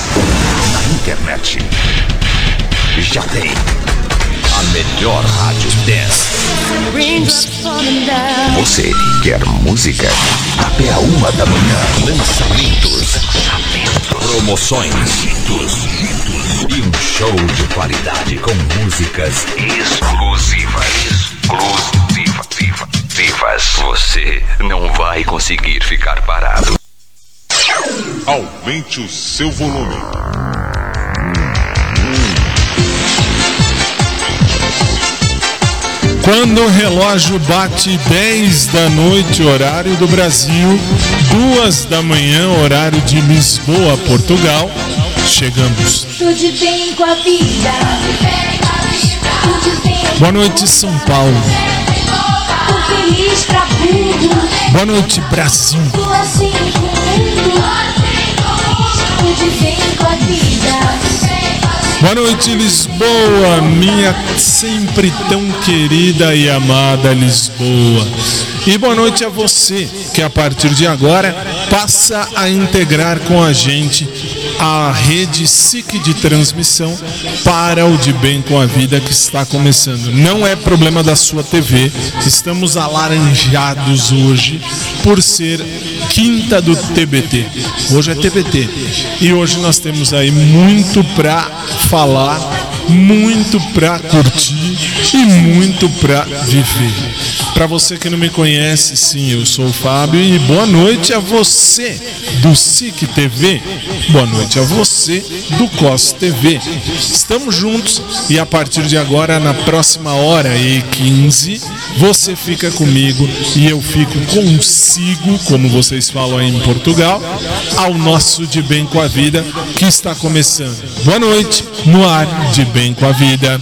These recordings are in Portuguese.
Na internet. Já tem a melhor rádio dance. Você quer música? Até a uma da manhã. Lançamentos. Promoções. E um show de qualidade com músicas exclusivas. Exclusivas. Você não vai conseguir ficar parado. Aumente o seu volume. Quando o relógio bate 10 da noite, horário do Brasil, 2 da manhã, horário de Lisboa, Portugal, chegamos. Tudo bem com a vida. Boa noite, São Paulo. Boa noite, Brasil. Assim. Tudo bem com a vida. Boa noite, Lisboa, minha sempre tão querida e amada Lisboa. E boa noite a você que a partir de agora passa a integrar com a gente a rede SIC de transmissão para o De Bem com a Vida que está começando. Não é problema da sua TV, estamos alaranjados hoje por ser quinta do TBT. Hoje é TBT. E hoje nós temos aí muito pra falar, muito pra curtir e muito pra viver. Para você que não me conhece, sim, eu sou o Fábio e boa noite a você do SIC TV. Boa noite a você do COS TV. Estamos juntos e a partir de agora, na próxima hora e 15, você fica comigo e eu fico consigo, como vocês falam aí em Portugal, ao nosso De Bem com a Vida que está começando. Boa noite, no ar de Bem com a Vida.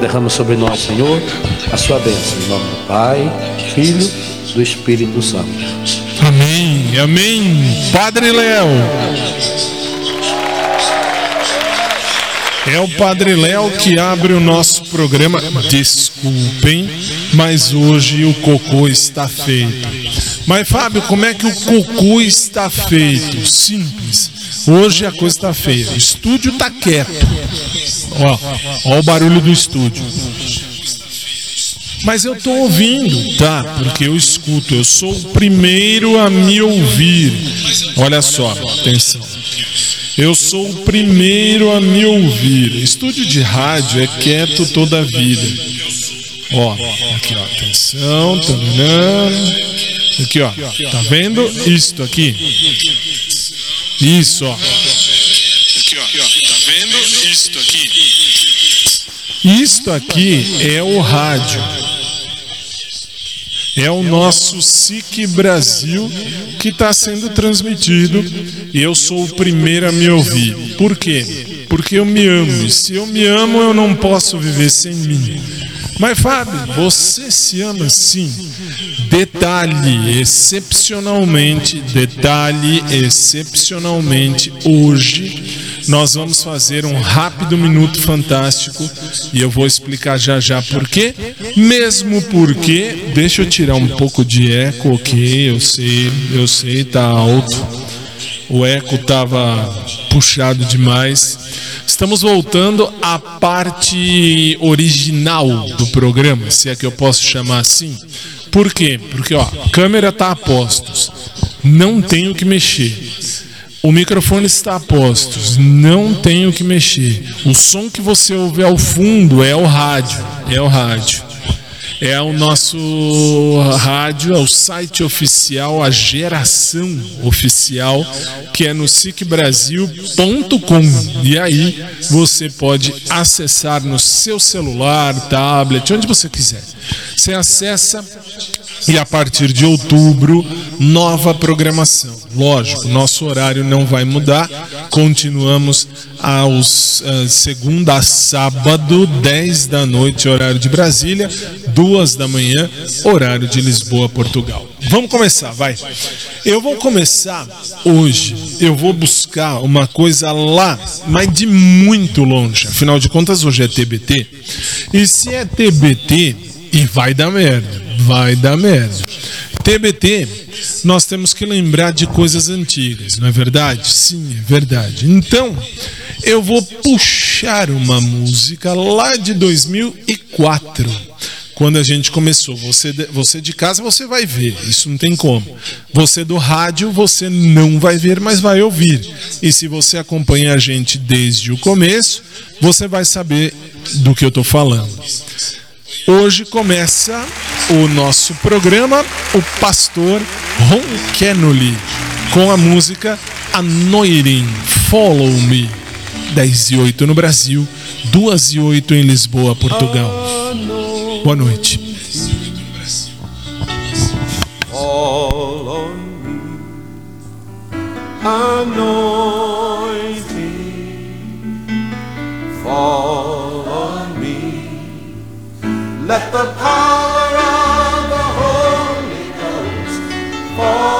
Derrama sobre nós, Senhor, a sua bênção. Em nome do Pai, Filho, do Espírito Santo. Amém, amém. Padre Léo. É o Padre Léo que abre o nosso programa. Desculpem, mas hoje o cocô está feito. Mas Fábio, como é que o cocô está feito? Simples. Hoje a coisa está feia. O estúdio está quieto. Ó, ó o barulho do estúdio. Mas eu estou ouvindo, tá? Porque eu escuto. Eu sou o primeiro a me ouvir. Olha só, atenção. Eu sou o primeiro a me ouvir. Estúdio de rádio é quieto toda a vida. Ó, aqui ó, atenção, taranã. Aqui ó, tá vendo isto aqui? Isso ó. Aqui ó, tá vendo isto aqui? Isto aqui é o rádio. É o nosso SIC Brasil que está sendo transmitido e eu sou o primeiro a me ouvir. Por quê? Porque eu me amo. E se eu me amo, eu não posso viver sem mim. Mas Fábio, você se ama sim. Detalhe, excepcionalmente, detalhe, excepcionalmente, hoje nós vamos fazer um rápido minuto fantástico e eu vou explicar já já por quê. Mesmo porque, deixa eu tirar um pouco de eco, ok, eu sei, eu sei, tá alto. O eco tava puxado demais. Estamos voltando à parte original do programa, se é que eu posso chamar assim. Por quê? Porque ó, a câmera tá a postos. Não tenho que mexer. O microfone está a postos, não tenho que mexer. O som que você ouve ao fundo é o rádio, é o rádio. É o nosso rádio, é o site oficial, a geração oficial, que é no sicbrasil.com. E aí você pode acessar no seu celular, tablet, onde você quiser. Você acessa e a partir de outubro, nova programação. Lógico, nosso horário não vai mudar. Continuamos aos uh, segunda a sábado, 10 da noite, horário de Brasília, 2 da manhã, horário de Lisboa, Portugal. Vamos começar, vai. Eu vou começar hoje. Eu vou buscar uma coisa lá, mas de muito longe. Afinal de contas, hoje é TBT. E se é TBT, e vai dar merda vai dar merda. TBT, nós temos que lembrar de coisas antigas, não é verdade? Sim, é verdade. Então, eu vou puxar uma música lá de 2004 quando a gente começou. Você de, você de casa você vai ver, isso não tem como. Você do rádio você não vai ver, mas vai ouvir. E se você acompanha a gente desde o começo, você vai saber do que eu estou falando. Hoje começa o nosso programa, o pastor Ron Kennedy, com a música Anointing, Follow Me. 10 e 8 no Brasil, 2 e 8 em Lisboa, Portugal. Boa noite. Anointing, Let the power of the Holy Ghost fall.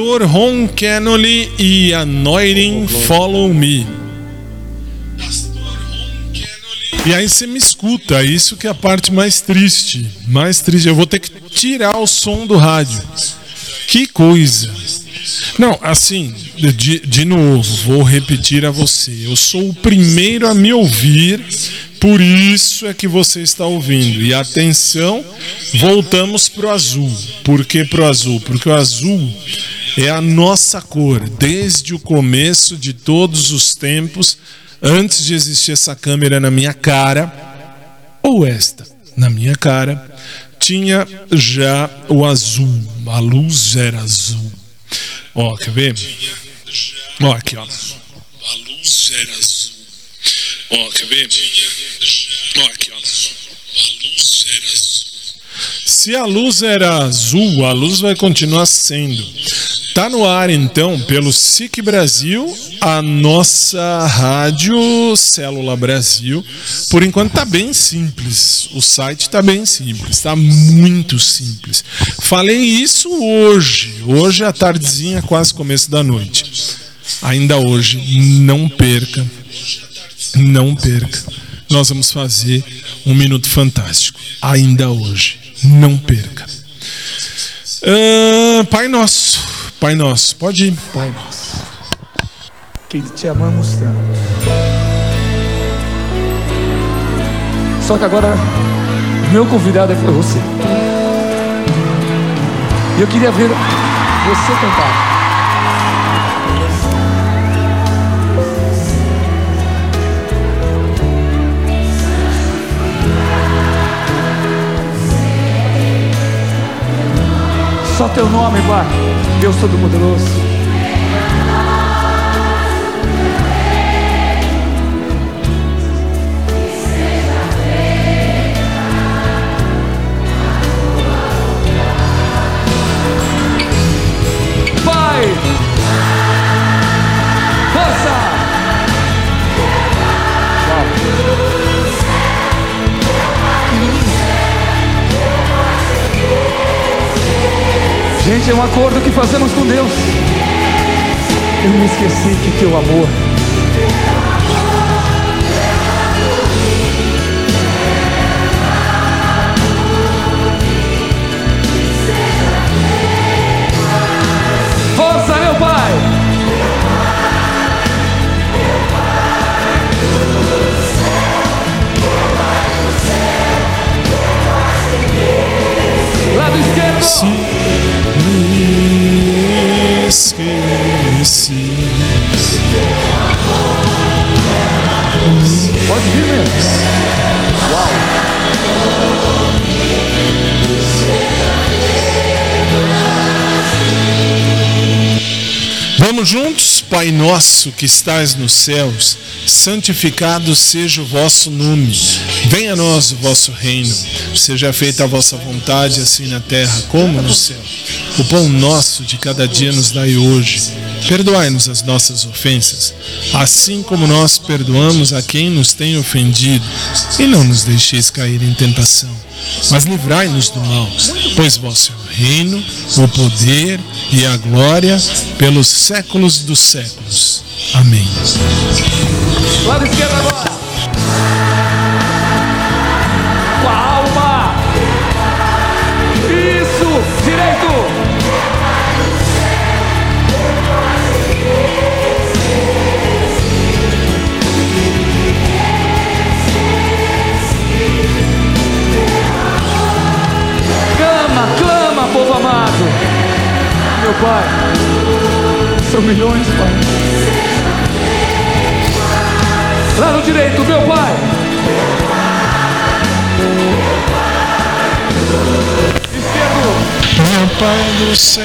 Pastor Ron Kennedy e Anointing Follow Me. E aí você me escuta, isso que é a parte mais triste. Mais triste, eu vou ter que tirar o som do rádio. Que coisa. Não, assim, de, de novo, vou repetir a você. Eu sou o primeiro a me ouvir, por isso é que você está ouvindo. E atenção, voltamos para o azul. Por que para o azul? Porque o azul é a nossa cor, desde o começo de todos os tempos, antes de existir essa câmera na minha cara, ou esta na minha cara, tinha já o azul, a luz era azul. Ó, quer ver? Ó, aqui, ó. A luz era azul. Ó, quer ver? Ó, aqui, ó. A luz era azul. Se a luz era azul, a luz vai continuar sendo. Tá no ar então pelo SIC Brasil, a nossa rádio Célula Brasil. Por enquanto tá bem simples. O site tá bem simples, tá muito simples. Falei isso hoje, hoje à tardezinha, quase começo da noite. Ainda hoje, não perca, não perca. Nós vamos fazer um minuto fantástico. Ainda hoje, não perca. Uh, Pai Nosso, Pai Nosso, pode ir. Pai Nosso, que te amamos tanto. Só que agora, meu convidado é você. E eu queria ver você cantar. Só teu nome, Pai. Deus Todo-Poderoso. Gente, é um acordo que fazemos com Deus. Eu me esqueci que teu amor Força, meu Pai! Lado esquerdo! Se me esqueci. Pode vir mesmo. Vamos juntos, Pai nosso que estás nos céus, santificado seja o vosso nome. Venha a nós o vosso reino. Seja feita a vossa vontade, assim na terra como no céu. O pão nosso de cada dia nos dai hoje. Perdoai-nos as nossas ofensas, assim como nós perdoamos a quem nos tem ofendido, e não nos deixeis cair em tentação, mas livrai-nos do mal, pois vosso é o reino, o poder e a glória pelos séculos dos séculos. Amém. Lado esquerdo agora. Do céu,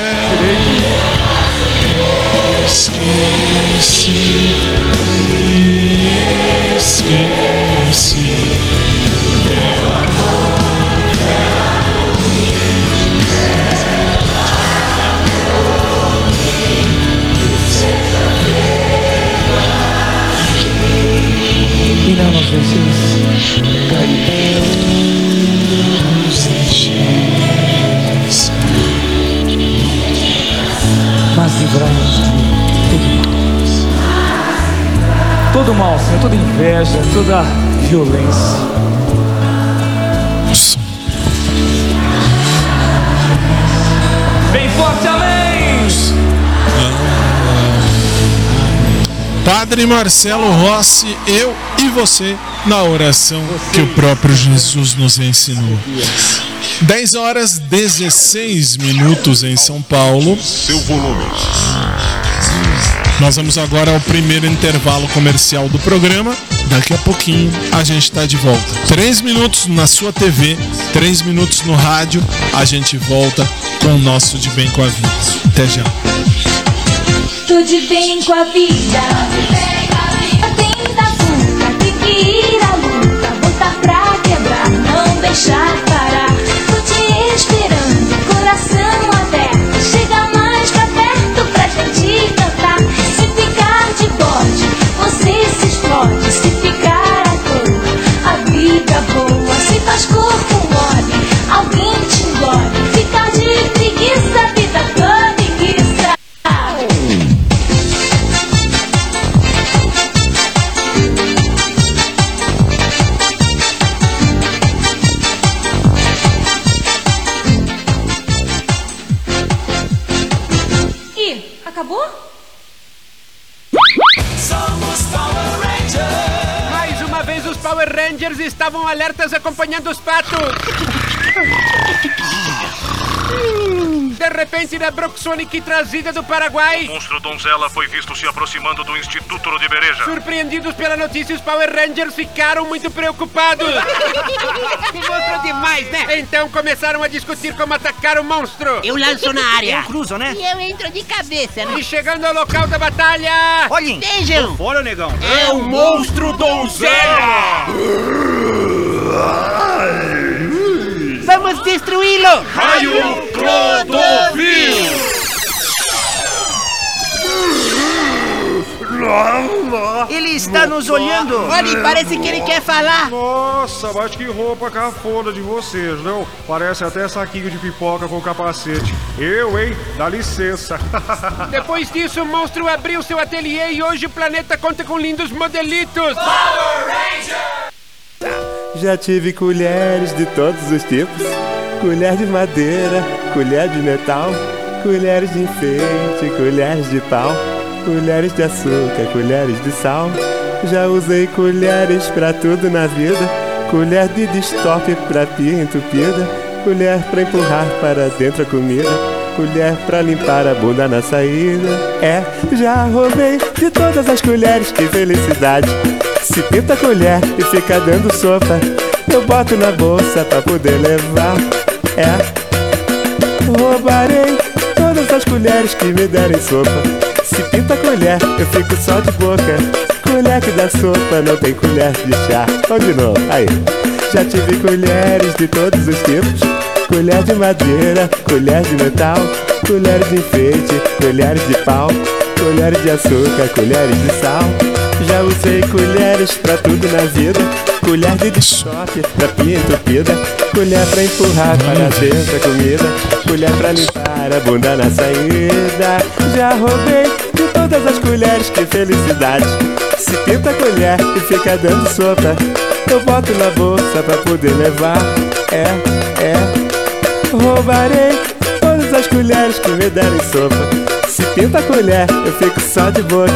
esqueci, esqueci. E não nos deixes livrai-nos de todo mal. Todo mal, Senhor, toda inveja, toda violência. Bem forte, amém! Padre Marcelo Rossi, eu e você na oração que o próprio Jesus nos ensinou. 10 horas 16 minutos em São Paulo. Seu volume. Nós vamos agora ao primeiro intervalo comercial do programa. Daqui a pouquinho a gente está de volta. Três minutos na sua TV, três minutos no rádio. A gente volta com o nosso De Bem com a Vida. Até já. Tô de bem com a vida. Tem da fuga, tem que ir à luta. Botar pra quebrar, não deixar parar. Power Rangers estavam alertas acompanhando os patos. De repente, na Broxonic trazida do Paraguai, Monstro Donzela foi visto se aproximando do Instituto Ludibereja. surpreendidos pela notícia, os Power Rangers ficaram muito preocupados. Monstro demais, né? Então começaram a discutir como atacar o monstro. Eu lanço na área. Cruzo, né? E eu entro de cabeça, né? E chegando ao local da batalha, Olhem! Vejam! Fora, negão! é o Monstro Donzela! Vamos destruí-lo! Raio Clodovil! Ele está nos olhando! Olha, parece que ele quer falar. Nossa, mas que roupa cafona de vocês, não? Parece até saquinho de pipoca com capacete. Eu, hein? Dá licença. Depois disso, o monstro abriu seu ateliê e hoje o planeta conta com lindos modelitos. Já tive colheres de todos os tipos: colher de madeira, colher de metal, colheres de enfeite, colheres de pau, colheres de açúcar, colheres de sal. Já usei colheres pra tudo na vida: colher de destop pra pia entupida, colher pra empurrar para dentro a comida. Colher pra limpar a bunda na saída. É, já roubei de todas as colheres, que felicidade. Se pinta a colher e fica dando sopa, eu boto na bolsa pra poder levar. É, roubarei todas as colheres que me derem sopa. Se pinta a colher, eu fico só de boca. Colher que dá sopa, não tem colher de chá. Vamos de novo, aí. Já tive colheres de todos os tipos: colher de madeira, colher de metal, colheres de enfeite, colheres de pau, colheres de açúcar, colheres de sal. Já usei colheres pra tudo na vida. Colher de choque pra pia entupida. Colher pra empurrar para dentro a comida. Colher pra limpar a bunda na saída. Já roubei de todas as colheres, que felicidade. Se pinta a colher e fica dando sopa. Eu boto na bolsa pra poder levar. É, é. Roubarei todas as colheres que me derem sopa. Se pinta a colher, eu fico só de boca.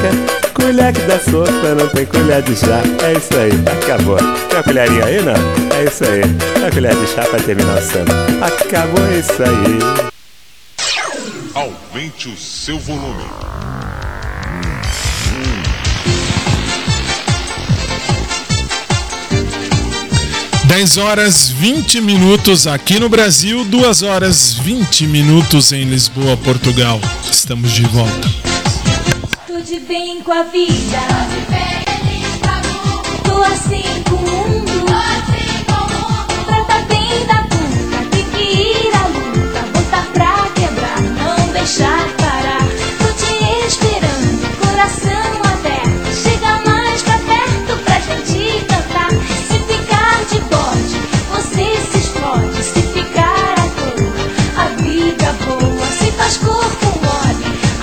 Colher que dá sopa, não tem colher de chá. É isso aí, acabou. Tem uma colherinha aí, não? É isso aí. Uma colher de chá pra terminar o samba. Acabou isso aí. Aumente o seu volume. 10 horas 20 minutos aqui no Brasil, 2 horas 20 minutos em Lisboa, Portugal. Estamos de volta. Tô de bem com a vida. Tô assim com o mundo. Trata bem da bunda. Tem que ir à luta. Botar pra quebrar. Não deixar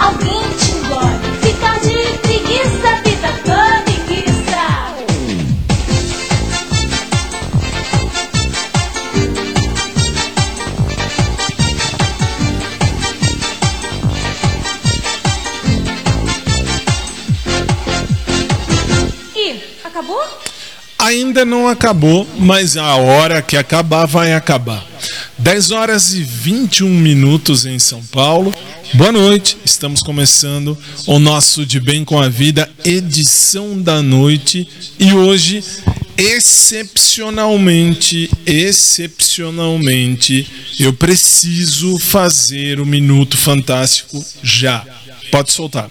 alguém te engole. Ficar de preguiça, vida toda preguiça. Ih, acabou? Ainda não acabou, mas a hora que acabar vai acabar. 10 horas e 21 minutos em São Paulo. Boa noite, estamos começando o nosso De Bem com a Vida, edição da noite. E hoje, excepcionalmente, excepcionalmente, eu preciso fazer o Minuto Fantástico já. Pode soltar.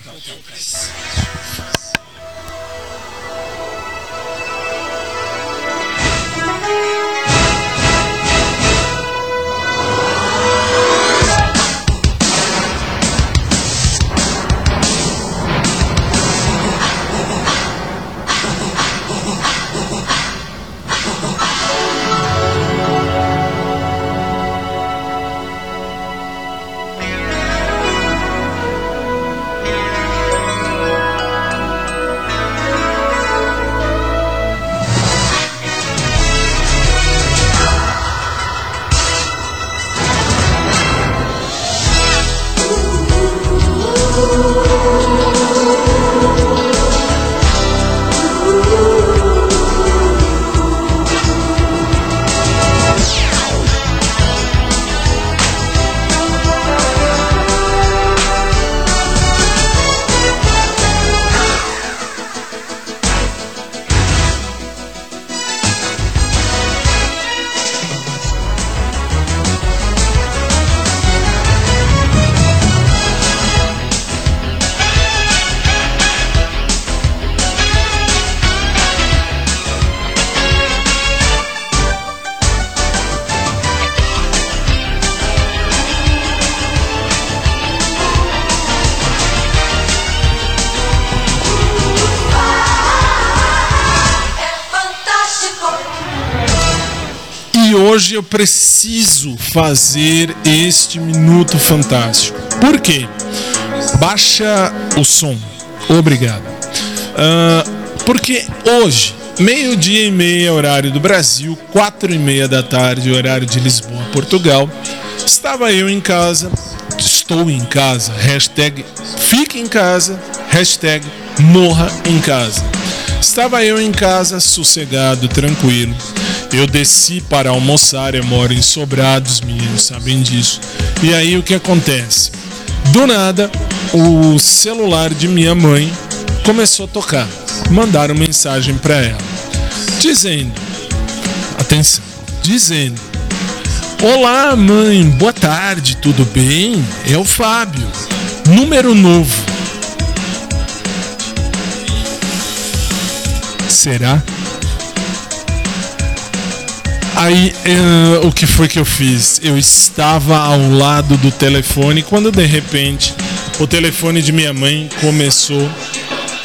Hoje eu preciso fazer este minuto fantástico. Por quê? Baixa o som. Obrigado. Ah, porque hoje, meio-dia e meia, horário do Brasil, quatro e meia da tarde, horário de Lisboa, Portugal, estava eu em casa, estou em casa, hashtag fique em casa, hashtag morra em casa. Estava eu em casa, sossegado, tranquilo. Eu desci para almoçar, eu moro em Sobrados, meninos sabem disso. E aí o que acontece? Do nada, o celular de minha mãe começou a tocar. Mandaram mensagem para ela, dizendo: atenção, dizendo: Olá, mãe, boa tarde, tudo bem? É o Fábio, número novo. Será? Aí, eh, o que foi que eu fiz? Eu estava ao lado do telefone quando de repente o telefone de minha mãe começou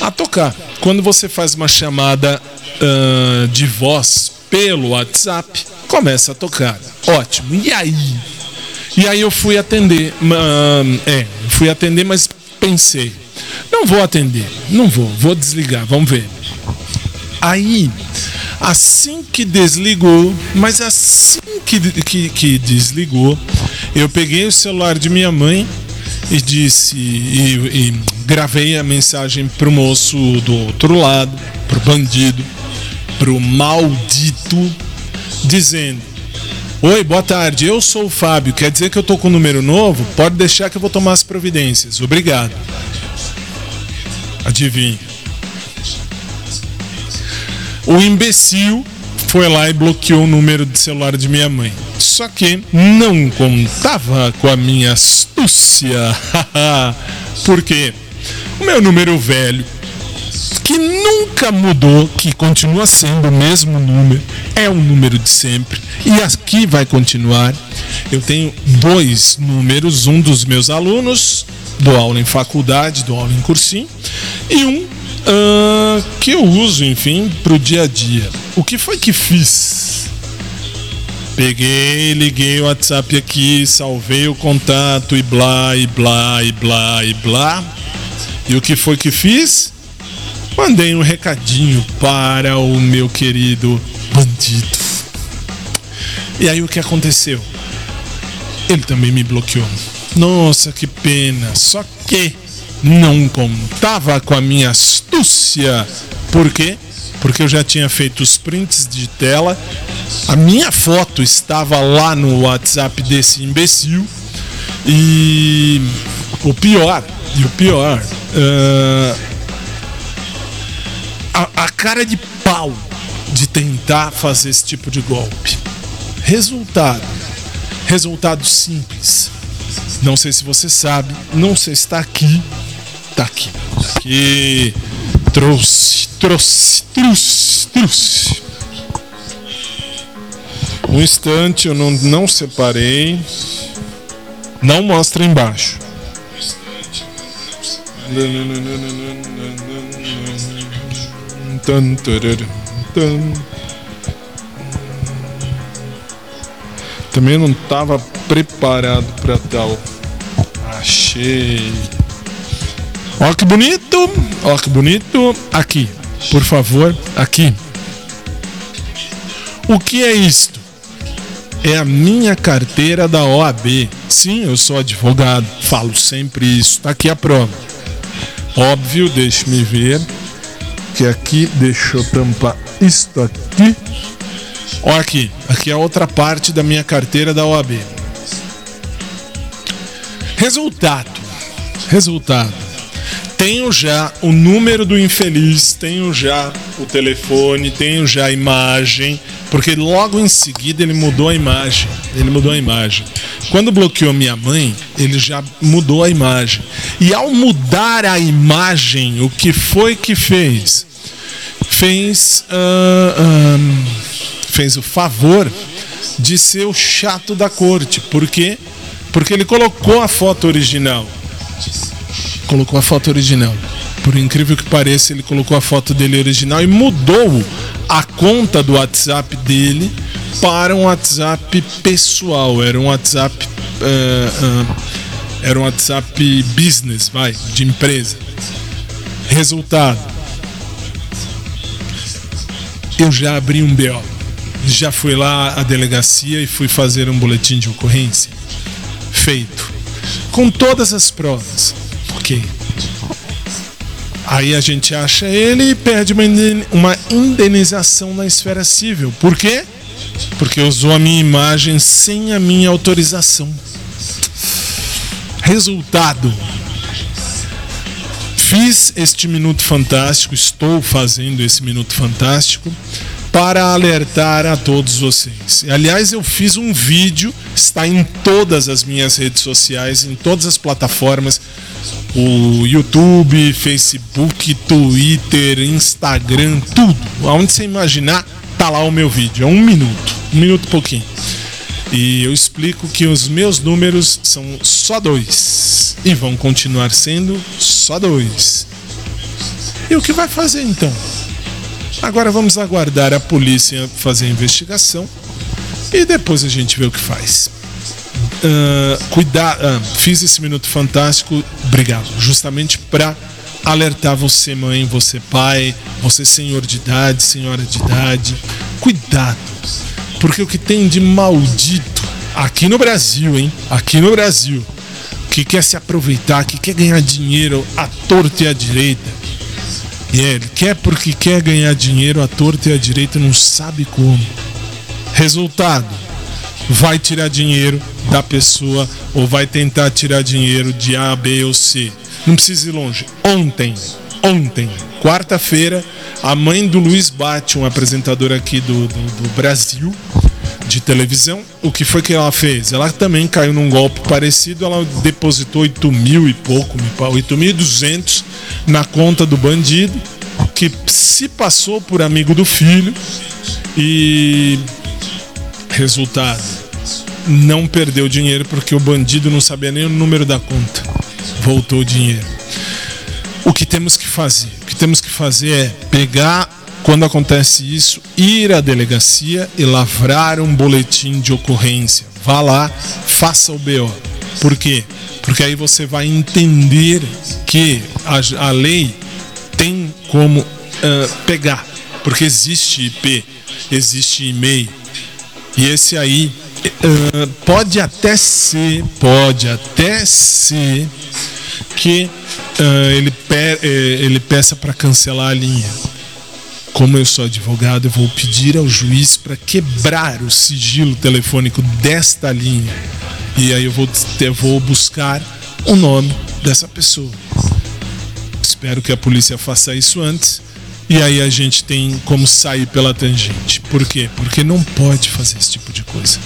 a tocar. Quando você faz uma chamada ah, de voz pelo WhatsApp, começa a tocar. Ótimo. E aí? E aí eu fui atender. ah, é, fui atender, mas pensei, não vou atender, não vou, vou desligar, vamos ver. Aí, assim que desligou, mas assim que, que, que desligou, eu peguei o celular de minha mãe e disse e, e gravei a mensagem pro moço do outro lado, pro bandido, pro maldito, dizendo: Oi, boa tarde. Eu sou o Fábio. Quer dizer que eu tô com um número novo? Pode deixar que eu vou tomar as providências. Obrigado. Adivinha. O imbecil foi lá e bloqueou o número de celular de minha mãe. Só que não contava com a minha astúcia. Porque o meu número velho, que nunca mudou, que continua sendo o mesmo número, é o número de sempre. E aqui vai continuar. Eu tenho dois números, um dos meus alunos, dou aula em faculdade, dou aula em cursinho, e um ah, que eu uso, enfim, pro dia a dia. O que foi que fiz? Peguei, liguei o WhatsApp aqui, salvei o contato e blá, e blá, e blá, e blá. E o que foi que fiz? Mandei um recadinho para o meu querido bandido. E aí o que aconteceu? Ele também me bloqueou. Nossa, que pena. Só que não contava com a minha astúcia. Por quê? Porque eu já tinha feito os prints de tela. A minha foto estava lá no WhatsApp desse imbecil. E o pior, e o pior, ah, a, a cara de pau de tentar fazer esse tipo de golpe. Resultado. Resultado simples. Não sei se você sabe, não sei se está aqui. Tá aqui. Trouxe, trouxe, trouxe, trouxe. Um instante, eu não, não separei. Não mostra embaixo. Também não estava preparado para tal. Achei. Ó que bonito! Ó que bonito! Aqui, por favor, aqui. O que é isto? É a minha carteira da OAB. Sim, eu sou advogado, falo sempre isso. Tá aqui a prova. Óbvio, deixe-me ver. Que aqui, deixa eu tampar isto aqui. Ó aqui, aqui é outra parte da minha carteira da OAB. Resultado. Resultado. Tenho já o número do infeliz, tenho já o telefone, tenho já a imagem, porque logo em seguida ele mudou a imagem. Ele mudou a imagem. Quando bloqueou minha mãe, ele já mudou a imagem. E ao mudar a imagem, o que foi que fez? Fez. ah, ah, fez o favor de ser o chato da corte. Por quê? Porque ele colocou a foto original. Colocou a foto original. Por incrível que pareça, ele colocou a foto dele original e mudou a conta do WhatsApp dele para um WhatsApp pessoal. Era um WhatsApp. ah, ah, era um WhatsApp business, vai, de empresa. Resultado. Eu já abri um BO. Já fui lá à delegacia e fui fazer um boletim de ocorrência. Feito. Com todas as provas. Aí a gente acha ele e pede uma indenização na esfera civil. Por quê? Porque usou a minha imagem sem a minha autorização. Resultado. Fiz este minuto fantástico, estou fazendo esse minuto fantástico para alertar a todos vocês. Aliás, eu fiz um vídeo, está em todas as minhas redes sociais, em todas as plataformas, o YouTube, Facebook, Twitter, Instagram, tudo. Aonde você imaginar, tá lá o meu vídeo. É um minuto, um minuto e pouquinho. E eu explico que os meus números são só dois e vão continuar sendo só dois. E o que vai fazer então? Agora vamos aguardar a polícia fazer a investigação e depois a gente vê o que faz. Ah, cuidar, ah, fiz esse minuto fantástico, obrigado, justamente para alertar você, mãe, você, pai, você, senhor de idade, senhora de idade. Cuidado, porque o que tem de maldito aqui no Brasil, hein? Aqui no Brasil, que quer se aproveitar, que quer ganhar dinheiro à torta e à direita. E é, ele quer porque quer ganhar dinheiro à torta e à direita, não sabe como. Resultado: vai tirar dinheiro da pessoa ou vai tentar tirar dinheiro de A, B ou C. Não precisa ir longe. Ontem, ontem, quarta-feira, a mãe do Luiz Bate, um apresentador aqui do, do, do Brasil de televisão, o que foi que ela fez? Ela também caiu num golpe parecido, ela depositou 8 mil e pouco, 8.200 na conta do bandido, que se passou por amigo do filho e resultado, não perdeu dinheiro porque o bandido não sabia nem o número da conta. Voltou o dinheiro. O que temos que fazer? O que temos que fazer é pegar quando acontece isso, ir à delegacia e lavrar um boletim de ocorrência. Vá lá, faça o BO. Por quê? Porque aí você vai entender que a, a lei tem como uh, pegar. Porque existe IP, existe e-mail. E esse aí uh, pode até ser, pode até ser que uh, ele, pe ele peça para cancelar a linha como eu sou advogado, eu vou pedir ao juiz para quebrar o sigilo telefônico desta linha. E aí eu vou, eu vou buscar o nome dessa pessoa. Espero que a polícia faça isso antes. E aí a gente tem como sair pela tangente. Por quê? Porque não pode fazer esse tipo de coisa.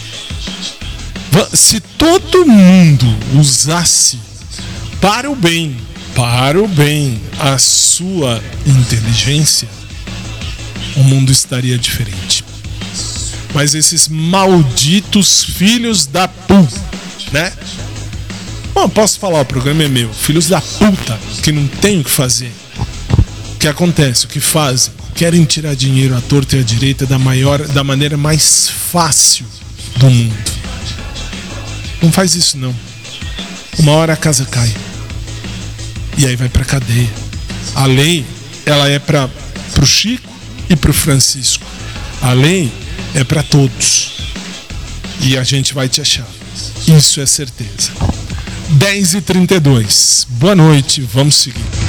Se todo mundo usasse para o bem, para o bem, a sua inteligência, o mundo estaria diferente. Mas esses malditos filhos da puta, né? Bom, posso falar, o programa é meu. Filhos da puta, que não tem o que fazer. O que acontece? O que fazem? Querem tirar dinheiro à torta e à direita da, maior, da maneira mais fácil do mundo. Não faz isso, não. Uma hora a casa cai. E aí vai pra cadeia. A lei, ela é para pro Chico e para o Francisco. A lei é para todos. E a gente vai te achar. Isso é certeza. 10 e 32 Boa noite, vamos seguir.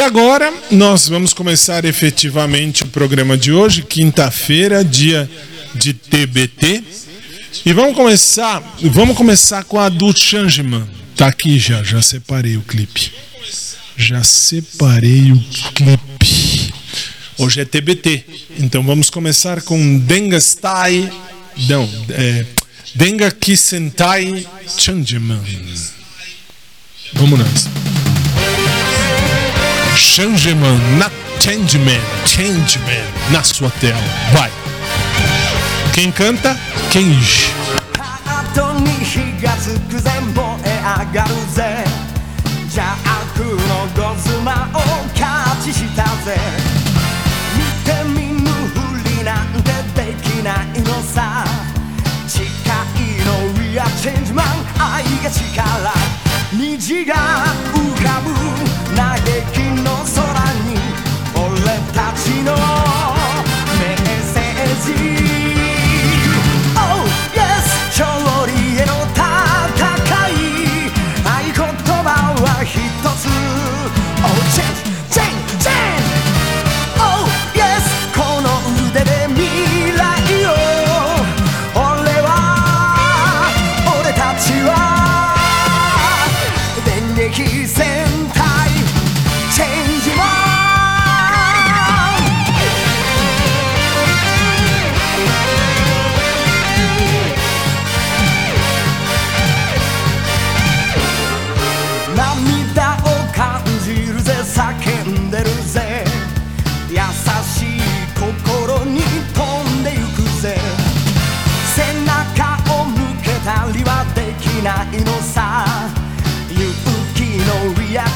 E agora nós vamos começar efetivamente o programa de hoje, quinta-feira, dia de TBT. E vamos começar, vamos começar com a do Changeman. Tá aqui já, já separei o clipe. Já separei o clipe. Hoje é TBT. Então vamos começar com Dengastai. Não, é, Denga Kisentai Changeman. Vamos nessa. Changeman na Changeman, Changeman na sua tela. Vai. Quem canta? Kenji. 後に火がつくぜ燃え上がるぜ邪悪のゴズマをキャッチしたぜ見て見ぬふりなんてできないのさ誓いの We are change man 愛が力虹が浮かぶ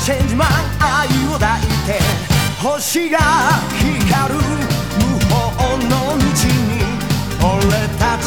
のリアチェンジマン愛を抱いて星が光る無法の道に俺たち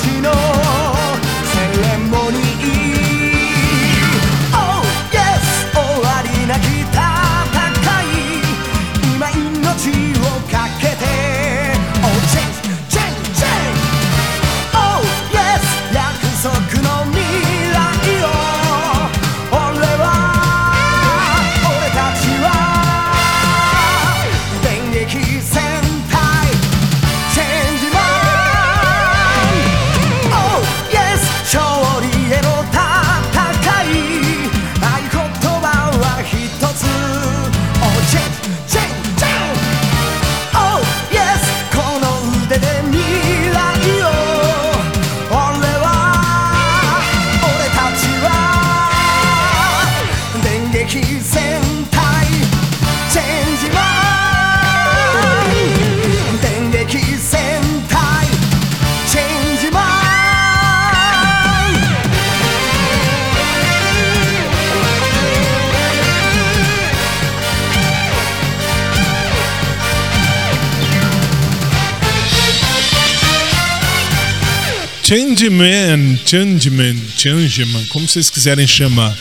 Changeman, Changeman, Changeman, como vocês quiserem chamar.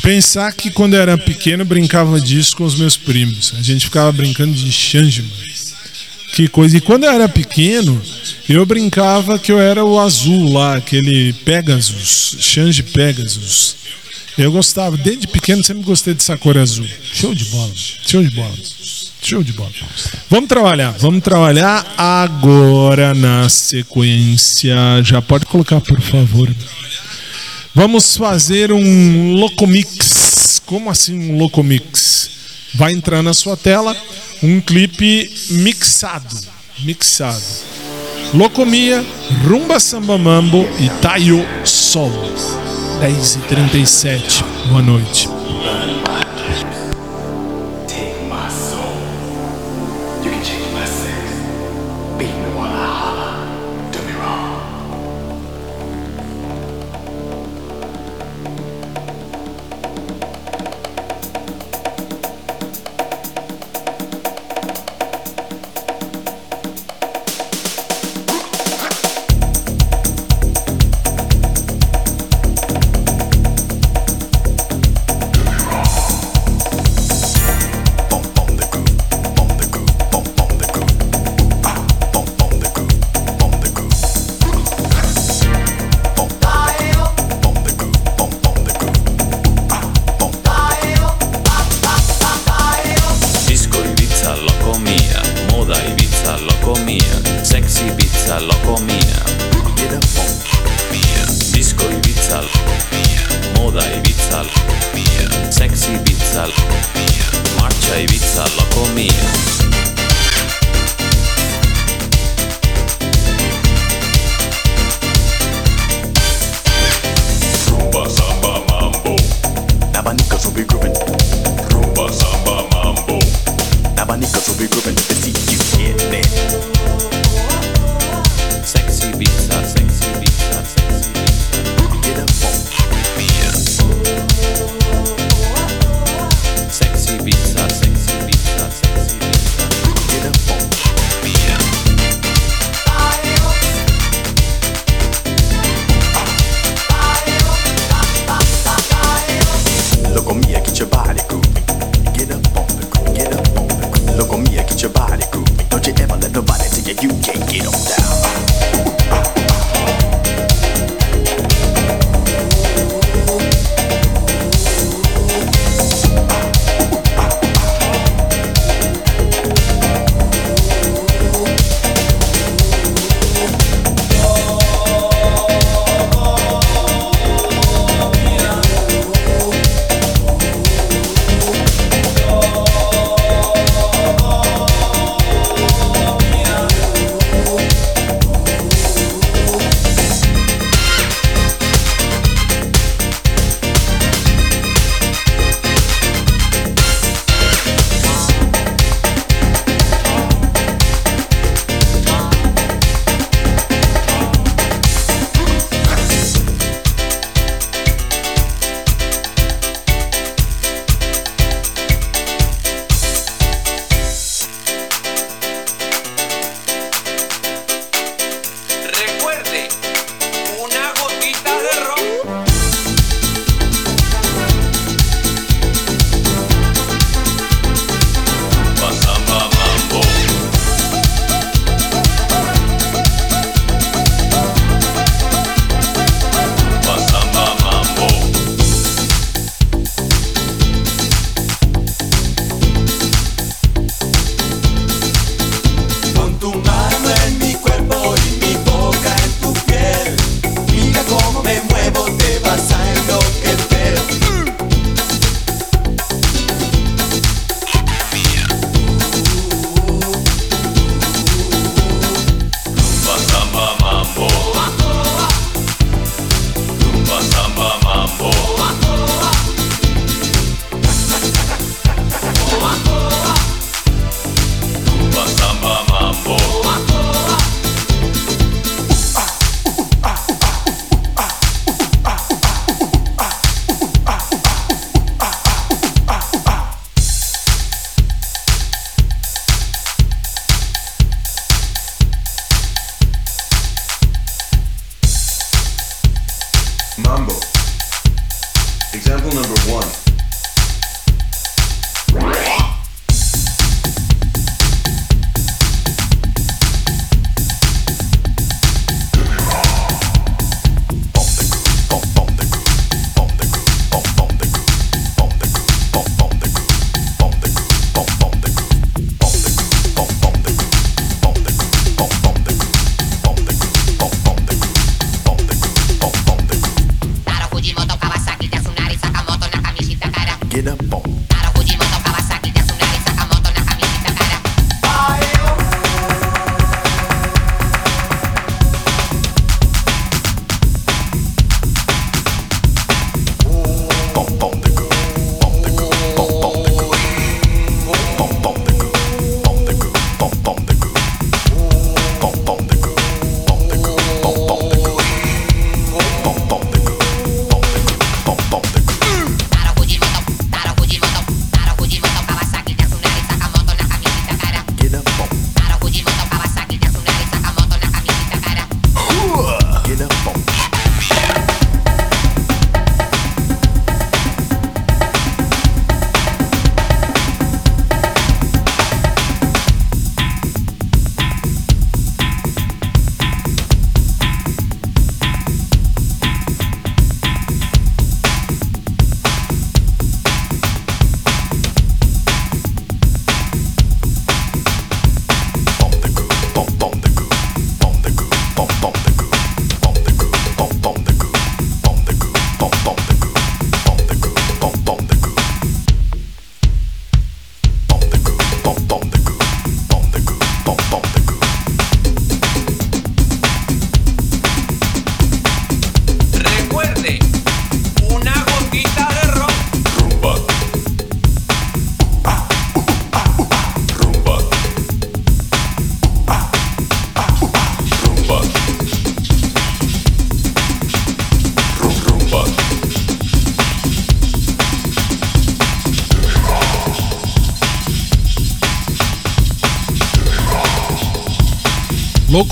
Pensar que quando eu era pequeno eu brincava disso com os meus primos. A gente ficava brincando de Changeman. Que coisa. E quando eu era pequeno, eu brincava que eu era o azul lá, aquele Pegasus, Change Pegasus. Eu gostava, desde pequeno sempre gostei dessa cor azul. Show de bola, show de bola. Show de bola. Vamos trabalhar, vamos trabalhar agora na sequência. Já pode colocar, por favor. Vamos fazer um Locomix. Como assim um Locomix? Vai entrar na sua tela um clipe mixado. Mixado. Locomia, Rumba Samba Mambo e Taio Sol. 10h37. Boa noite.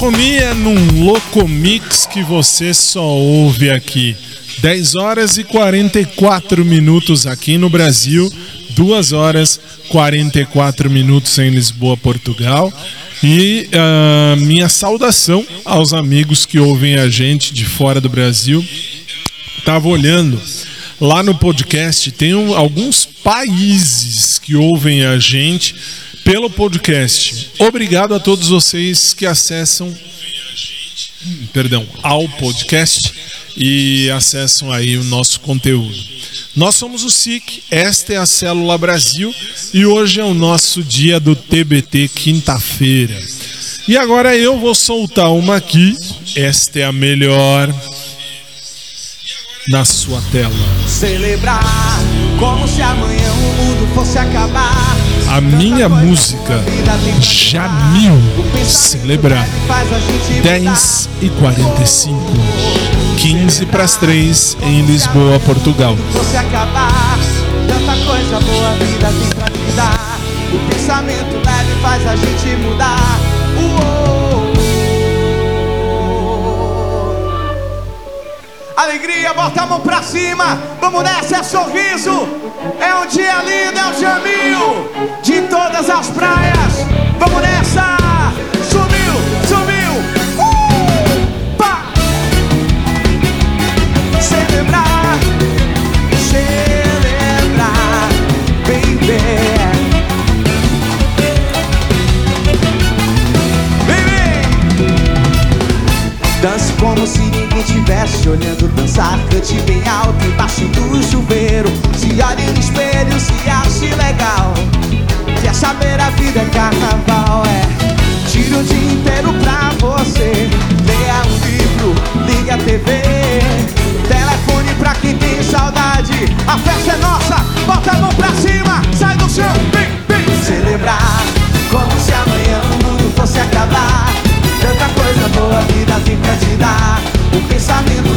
Locomia num Locomix que você só ouve aqui. 10 horas e 44 minutos aqui no Brasil, 2 horas 44 minutos em Lisboa, Portugal. E ah, minha saudação aos amigos que ouvem a gente de fora do Brasil. Tava olhando lá no podcast, tem alguns países que ouvem a gente pelo podcast. Obrigado a todos vocês que acessam, hum, perdão, ao podcast e acessam aí o nosso conteúdo. Nós somos o SIC, esta é a Célula Brasil e hoje é o nosso dia do TBT, quinta-feira. E agora eu vou soltar uma aqui, esta é a melhor na sua tela. Celebrar como se amanhã o mundo fosse acabar. A minha música Jamil celebrar Faz a gente 10 e 45 15 para as 3 em Lisboa, Portugal. fosse acabar. Tanta coisa boa vida tem pra te dar. O pensamento leve faz a gente mudar. Uou. Alegria, bota a mão pra cima. Vamos nessa, é sorriso. É um dia lindo, é o Jamil de todas as praias. Vamos nessa. Te dar. O pensamento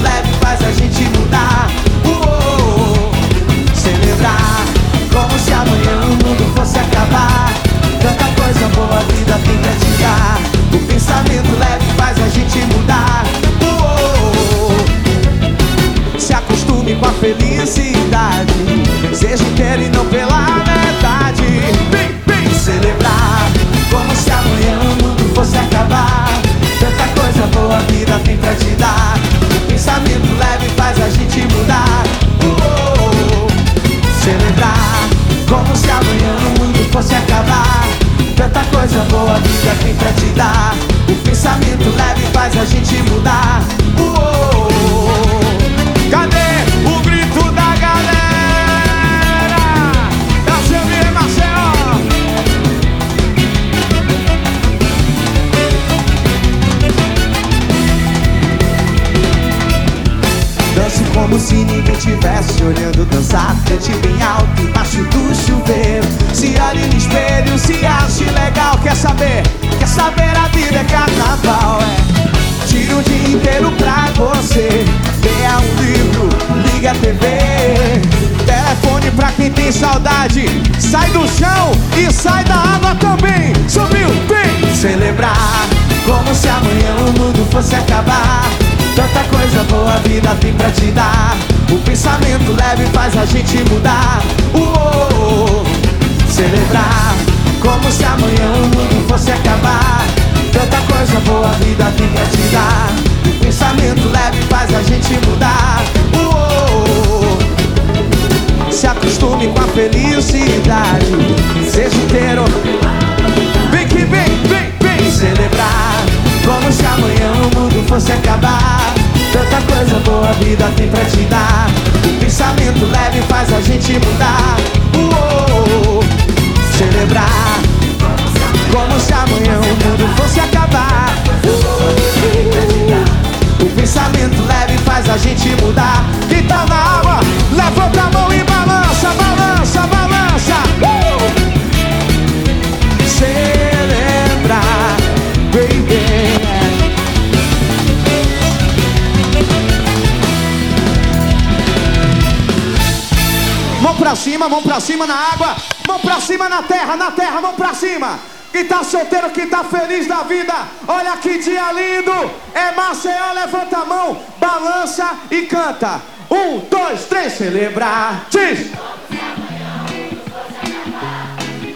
mão pra cima na água, mão pra cima na terra, na terra, mão pra cima. Quem tá solteiro, quem tá feliz da vida, olha que dia lindo. É Maceió, levanta a mão, balança e canta. Um, dois, três, celebrar. Diz.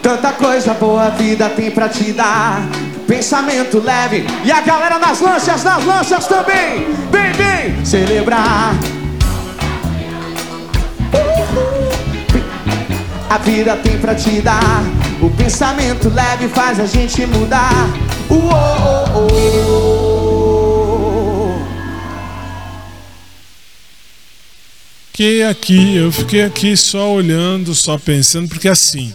Tanta coisa boa a vida tem pra te dar. Pensamento leve. E a galera nas lanchas, nas lanchas também. Vem, vem, celebrar. A vida tem pra te dar. O pensamento leve faz a gente mudar. Uou, Fiquei aqui, eu fiquei aqui só olhando, só pensando, porque assim,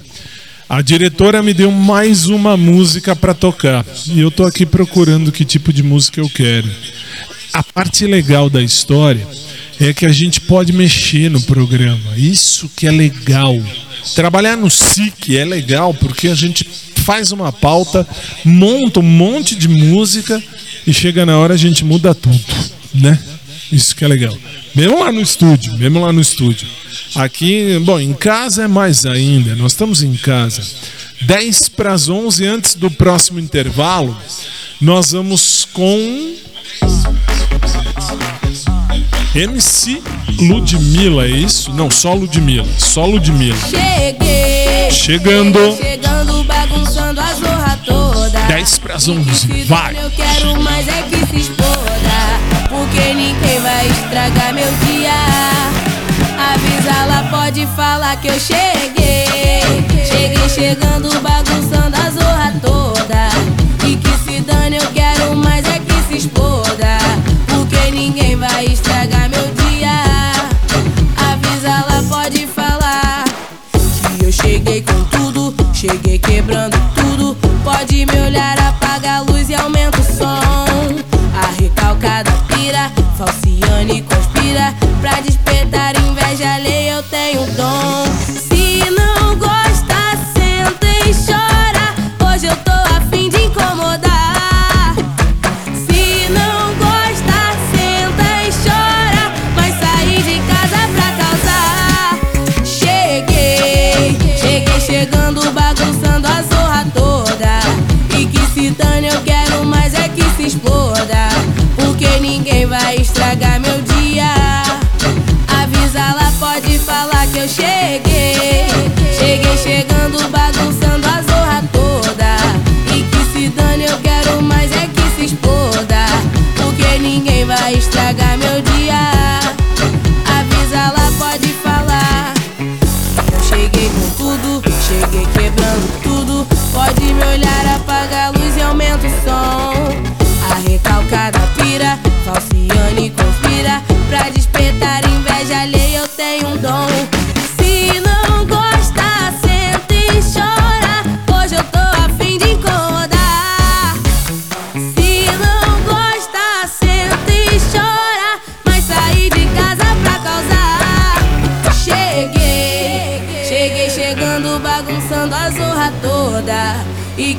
a diretora me deu mais uma música para tocar e eu tô aqui procurando que tipo de música eu quero. A parte legal da história é que a gente pode mexer no programa. Isso que é legal. Trabalhar no SIC é legal porque a gente faz uma pauta, monta um monte de música e chega na hora a gente muda tudo, né? Isso que é legal. Mesmo lá no estúdio, mesmo lá no estúdio. Aqui, bom, em casa é mais ainda. Nós estamos em casa. 10 para as 11 antes do próximo intervalo, nós vamos com MC Ludmilla, é isso? Não, só Ludmilla, só Ludmilla. Cheguei. Chegando. Chegando, bagunçando a zorra toda. 10 para as 11, vai. Eu quero mais é que se exploda. Porque ninguém vai estragar meu dia. Avisa lá, pode falar que eu cheguei. Cheguei chegando, bagunçando a zorra toda. E que se dane, eu quero mais é que se exploda. Porque ninguém vai estragar Pode me olhar, apaga a luz e aumenta o som. A recalcada pira, falciane conspira. Pra despertar inveja alheia, eu tenho dom.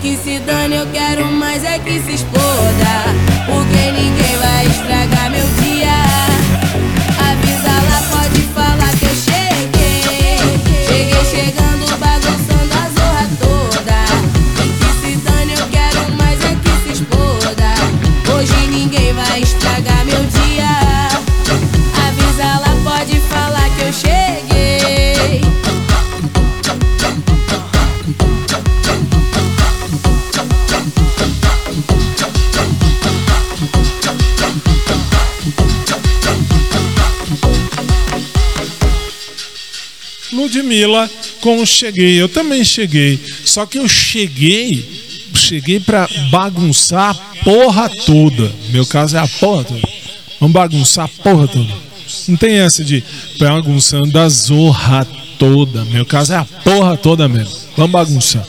Que se dane, eu quero mais é que se exploda. Ludmilla com o Cheguei. Eu também cheguei. Só que eu cheguei, cheguei pra bagunçar a porra toda. Meu caso é a porra toda. Vamos bagunçar a porra toda. Não tem essa de bagunçando a zorra toda. Meu caso é a porra toda mesmo. Vamos bagunçar.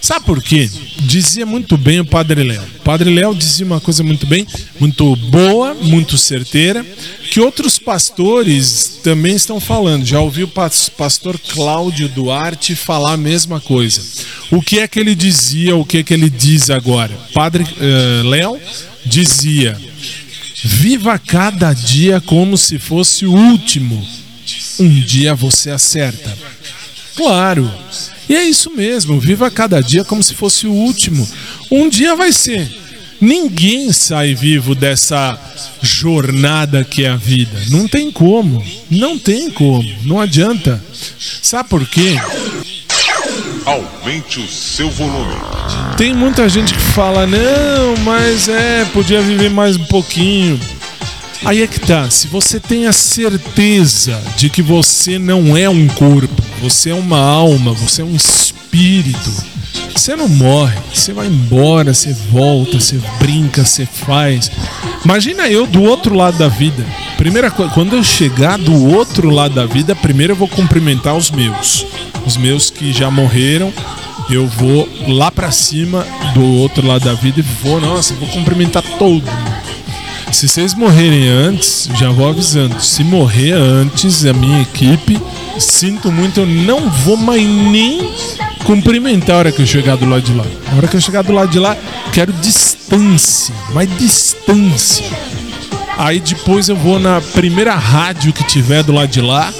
Sabe por quê? Dizia muito bem o Padre Léo. O Padre Léo dizia uma coisa muito bem, muito boa, muito certeira, que outros pastores também estão falando. Já ouvi o pas- pastor Cláudio Duarte falar a mesma coisa. O que é que ele dizia, o que é que ele diz agora? Padre eh, Léo dizia: Viva cada dia como se fosse o último. Um dia você acerta. Claro. E é isso mesmo, viva cada dia como se fosse o último. Um dia vai ser. Ninguém sai vivo dessa jornada que é a vida. Não tem como. Não tem como. Não adianta. Sabe por quê? Aumente o seu volume. Tem muita gente que fala, não, mas é, podia viver mais um pouquinho. Aí é que tá, se você tem a certeza de que você não é um corpo, você é uma alma, você é um espírito, você não morre, você vai embora, você volta, você brinca, você faz. Imagina eu do outro lado da vida. Primeira coisa, quando eu chegar do outro lado da vida, primeiro eu vou cumprimentar os meus. Os meus que já morreram, eu vou lá pra cima do outro lado da vida e vou, nossa, vou cumprimentar todo mundo. Se vocês morrerem antes, já vou avisando. Se morrer antes, a minha equipe, sinto muito, eu não vou mais nem cumprimentar a hora que eu chegar do lado de lá. A hora que eu chegar do lado de lá, quero distância, mais distância. Aí depois eu vou na primeira rádio que tiver do lado de lá,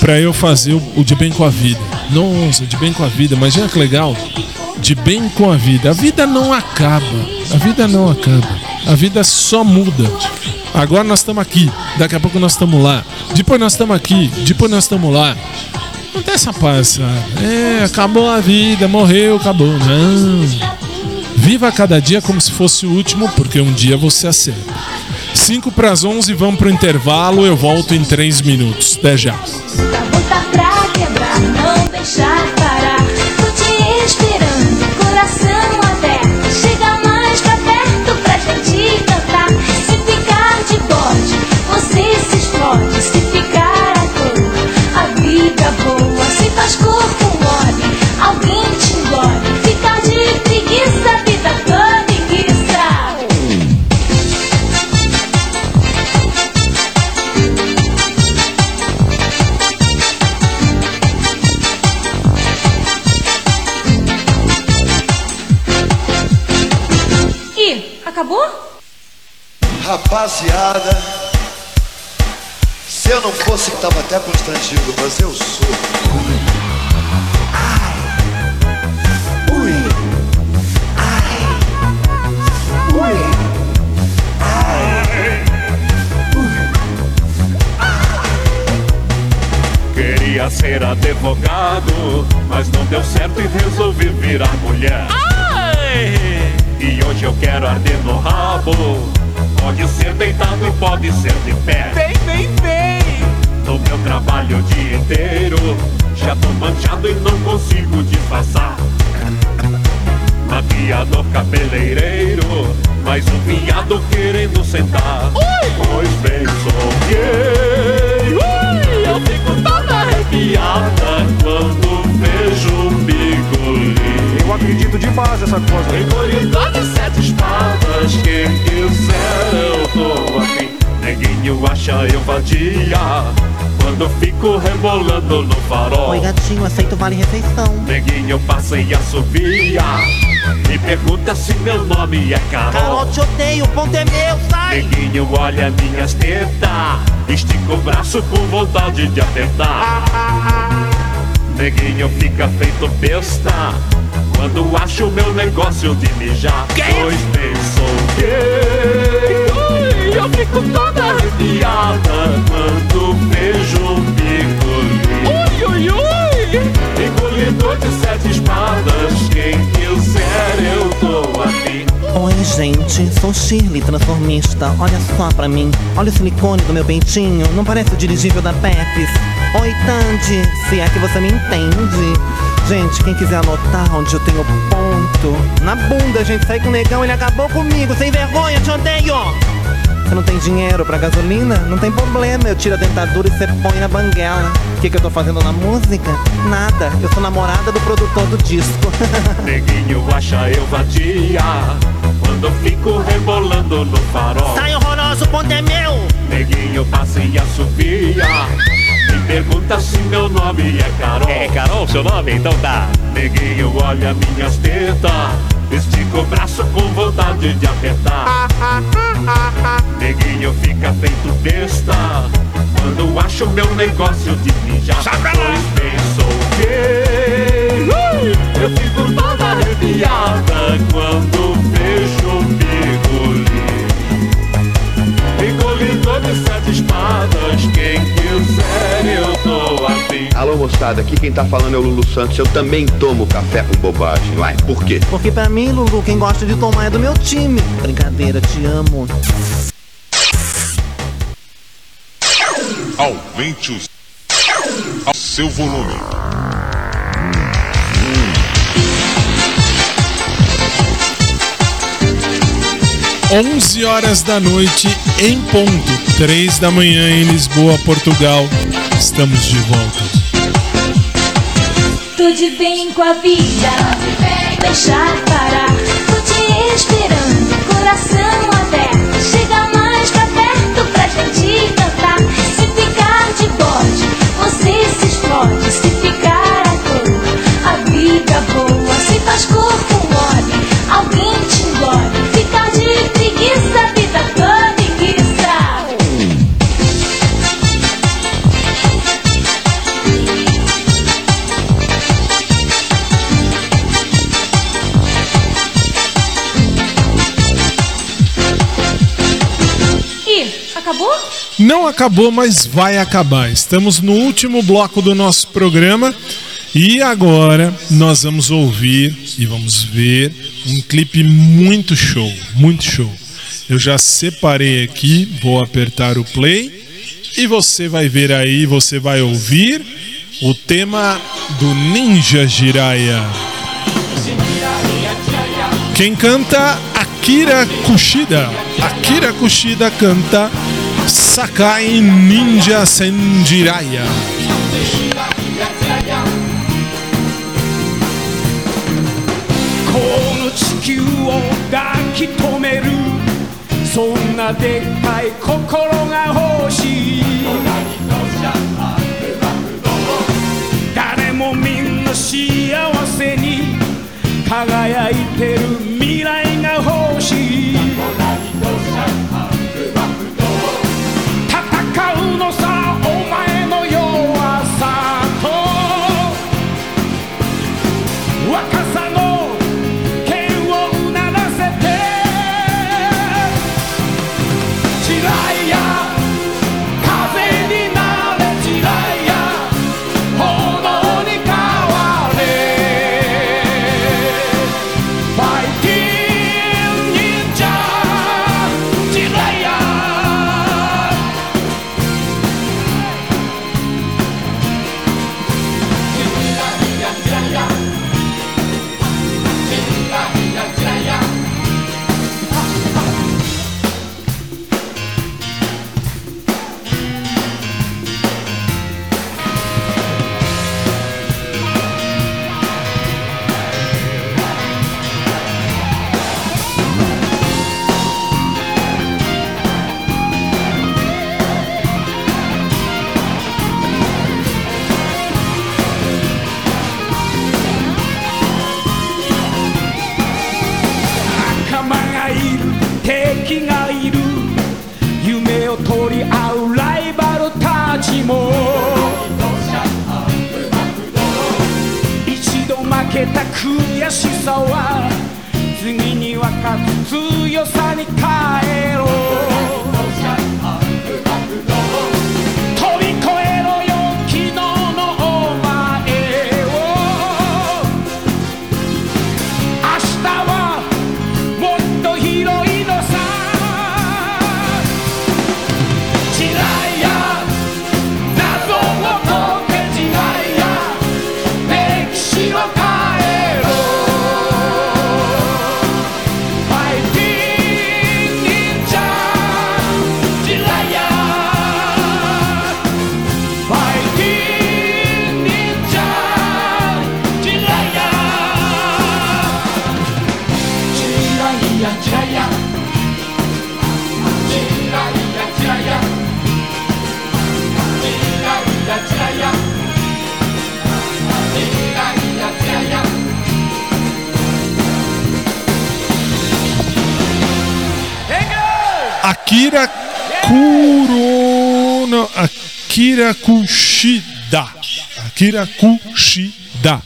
pra eu fazer o, o de bem com a vida. Nossa, de bem com a vida, imagina que legal. De bem com a vida. A vida não acaba. A vida não acaba. A vida só muda. Agora nós estamos aqui, daqui a pouco nós estamos lá. Depois nós estamos aqui, depois nós estamos lá. Não tem essa passada. É, acabou a vida, morreu, acabou. Não. Viva cada dia como se fosse o último, porque um dia você acerta. 5 para as 11, vamos pro intervalo. Eu volto em 3 minutos. Até já. Fosse que tava até constrangido, mas eu sou. Ai. Ui. Ai. Ui. Ai. Queria ser advogado, mas não deu certo e resolvi virar mulher. E hoje eu quero arder no rabo. Pode ser deitado e pode ser de pé. Vem, vem, vem! No meu trabalho o dia inteiro. Já tô manchado e não consigo disfarçar. Maquiador cabeleireiro Mais um viado querendo sentar. Oi! Pois bem, sou gay Eu fico toda arrepiada Quando vejo um bigolinho. Eu acredito demais essa coisa. Encolhidor de sete espadas Quem quiser eu tô aqui. Neguinho acha eu vadia quando fico rebolando no farol. Oi, gatinho, aceito vale refeição. Neguinho passa e assovia. Me pergunta se meu nome é Carol. Carol, te odeio, o ponto é meu, sai! Neguinho olha minhas tetas, estica o braço com vontade de apertar. Neguinho fica feito besta quando acha o meu negócio de mijar. Pois bem, sou gay. Ui, Eu fico toda arrepiada quando vejo um picolé. Ui, ui, ui! Engolidor de sete espadas, quem quiser eu tô afim. Oi, gente, sou Shirley, transformista. Olha só pra mim, olha o silicone do meu peitinho. Não parece o dirigível da Pepsi? Oi, Tandy, se é que você me entende. Gente, quem quiser anotar onde eu tenho ponto. Na bunda, gente, saí com o negão, ele acabou comigo. Sem vergonha, te odeio! Você não tem dinheiro pra gasolina? Não tem problema, eu tiro a dentadura e você põe na banguela. O que, que eu tô fazendo na música? Nada, eu sou namorada do produtor do disco. Neguinho acha eu vadia quando fico rebolando no farol. Sai horroroso, o ponto é meu! Neguinho passa e assovia. Me pergunta se meu nome é Carol. É Carol seu nome? Então tá. Neguinho olha minhas tetas. Estica o braço com vontade de apertar. Neguinho fica feito besta quando acha o meu negócio de mijar. Pois sou gay. Ui! Eu fico toda arrepiada quando vejo um picolé. Engolidor de sete espadas, quem quiser eu. Alô moçada, aqui quem tá falando é o Lulu Santos. Eu também tomo café com bobagem. Vai, por quê? Porque pra mim, Lulu, quem gosta de tomar é do meu time. Brincadeira, te amo. Aumente o ao seu volume. 11 horas da noite em ponto, 3 da manhã em Lisboa, Portugal. Estamos de volta. Tô de bem com a vida, deixar parar. Tô te esperando, coração aberto. Chega mais pra perto pra gente cantar. Se ficar de bode, você se explode. Se ficar à toa, a vida boa. Se faz corpo mole, alguém Não acabou, mas vai acabar. Estamos no último bloco do nosso programa e agora nós vamos ouvir e vamos ver um clipe muito show, muito show. Eu já separei aqui, vou apertar o play e você vai ver aí, você vai ouvir o tema do Ninja Jiraiya. Quem canta Akira Kushida. Akira Kushida canta Sakai Ninja Senjiraya. この地球を抱き留めるそんなでっかい心が欲しい誰もみんな幸せに輝いてる Akira Kurono. Akira Kushida. Akira Kushida.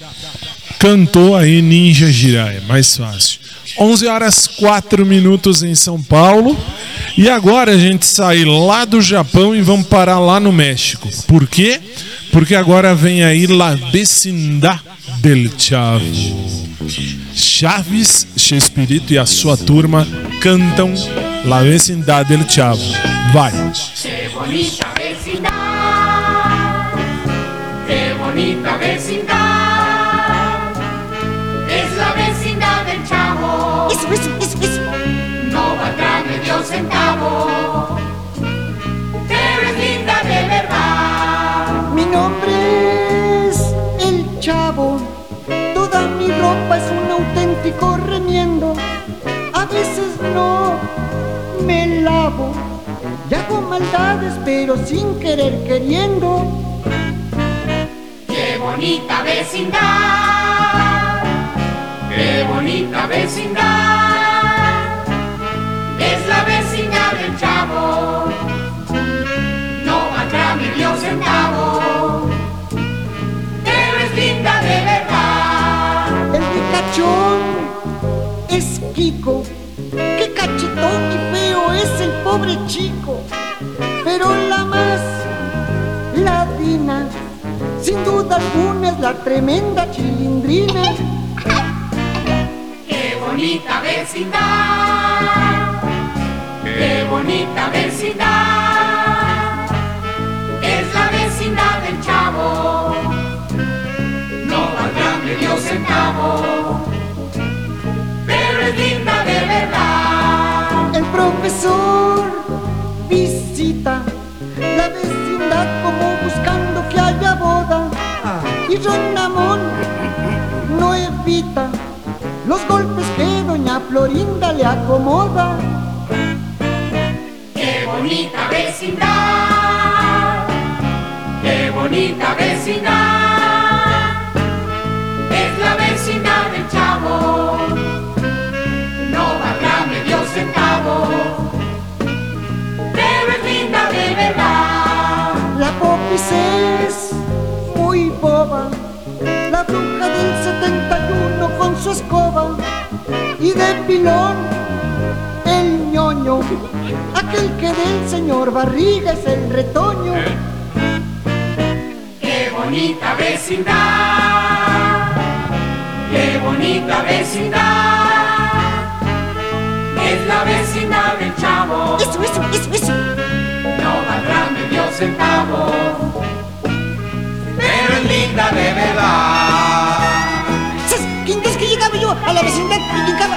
Cantou aí Ninja Jiraiya, mais fácil. 11 horas 4 minutos em São Paulo. E agora a gente sai lá do Japão e vamos parar lá no México. Por quê? Porque agora vem aí La Vecindad del Chavo. Chaves, Chespirito e a sua turma cantam La Vecindad del Chavo. Vai. Maldades, pero sin querer queriendo. Qué bonita vecindad, qué bonita vecindad. Es la vecindad del chavo, no valdrá medio centavo, pero es linda de verdad. El picachón es Kiko. Qué cachetón y feo es el pobre chico. Pero la más ladina, sin duda alguna, es la tremenda chilindrina. Qué bonita vecindad, qué bonita vecindad. Es la vecindad del chavo, no valdrá medio centavo, pero es linda de verdad. El profesor visita la vecindad como buscando que haya boda. Y Ramón no evita los golpes que doña Florinda le acomoda. Qué bonita vecindad, qué bonita vecindad. La Popis es muy boba, la bruja del 71 con su escoba. Y de pilón, el ñoño, aquel que del señor Barriga es el retoño. Qué bonita vecindad, qué bonita vecindad. Es la vecindad del chavo. Eso, eso, eso, eso. No valdrá medio centavo, pero es linda de verdad. ¿Qué entonces que llegaba yo a la vecindad y llegaba?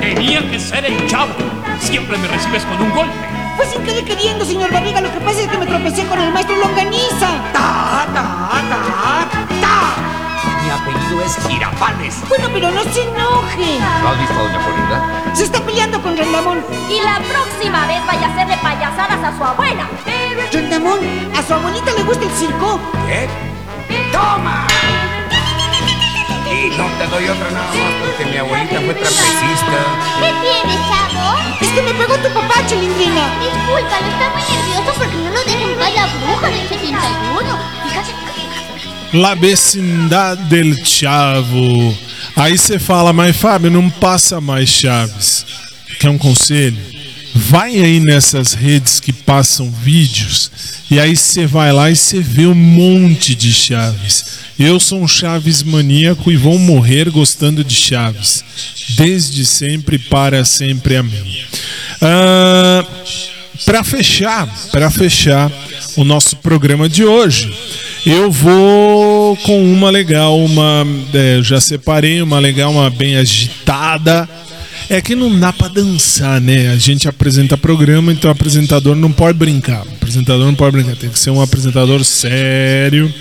Tenía que ser el chavo. Siempre me recibes con un golpe. Fue sin querer queriendo, señor Barriga. Lo que pasa es que me tropecé con el maestro Longaniza. ¡Ta, ta, ta, ta! Apellido es Girapanes. Bueno, pero no se enoje. ¿No has visto a Doña Florinda? Se está peleando con Rendamón. Y la próxima vez vaya a hacerle payasadas a su abuela. Rendamón, ¿a su abuelita le gusta el circo? ¿Qué? ¡Toma! Y no te doy otra nada más porque mi abuelita fue trapecista. ¿Qué tienes, chavo? Es que me pegó tu papá, Chilindrina. Discúlpalo, está muy nervioso porque no lo dejen ver la bruja del 71. Fíjate. La Vecindad del Chavo. Aí você fala, mas Fábio, não passa mais Chaves. Quer um conselho? Vai aí nessas redes que passam vídeos e aí você vai lá e você vê um monte de Chaves. Eu sou um Chaves maníaco e vou morrer gostando de Chaves. Desde sempre, para sempre, amém. Ah, para fechar, para fechar o nosso programa de hoje, eu vou com uma legal, uma é, já separei uma legal, uma bem agitada. É que não dá pra dançar, né? A gente apresenta programa, então o apresentador não pode brincar. O apresentador não pode brincar, tem que ser um apresentador sério,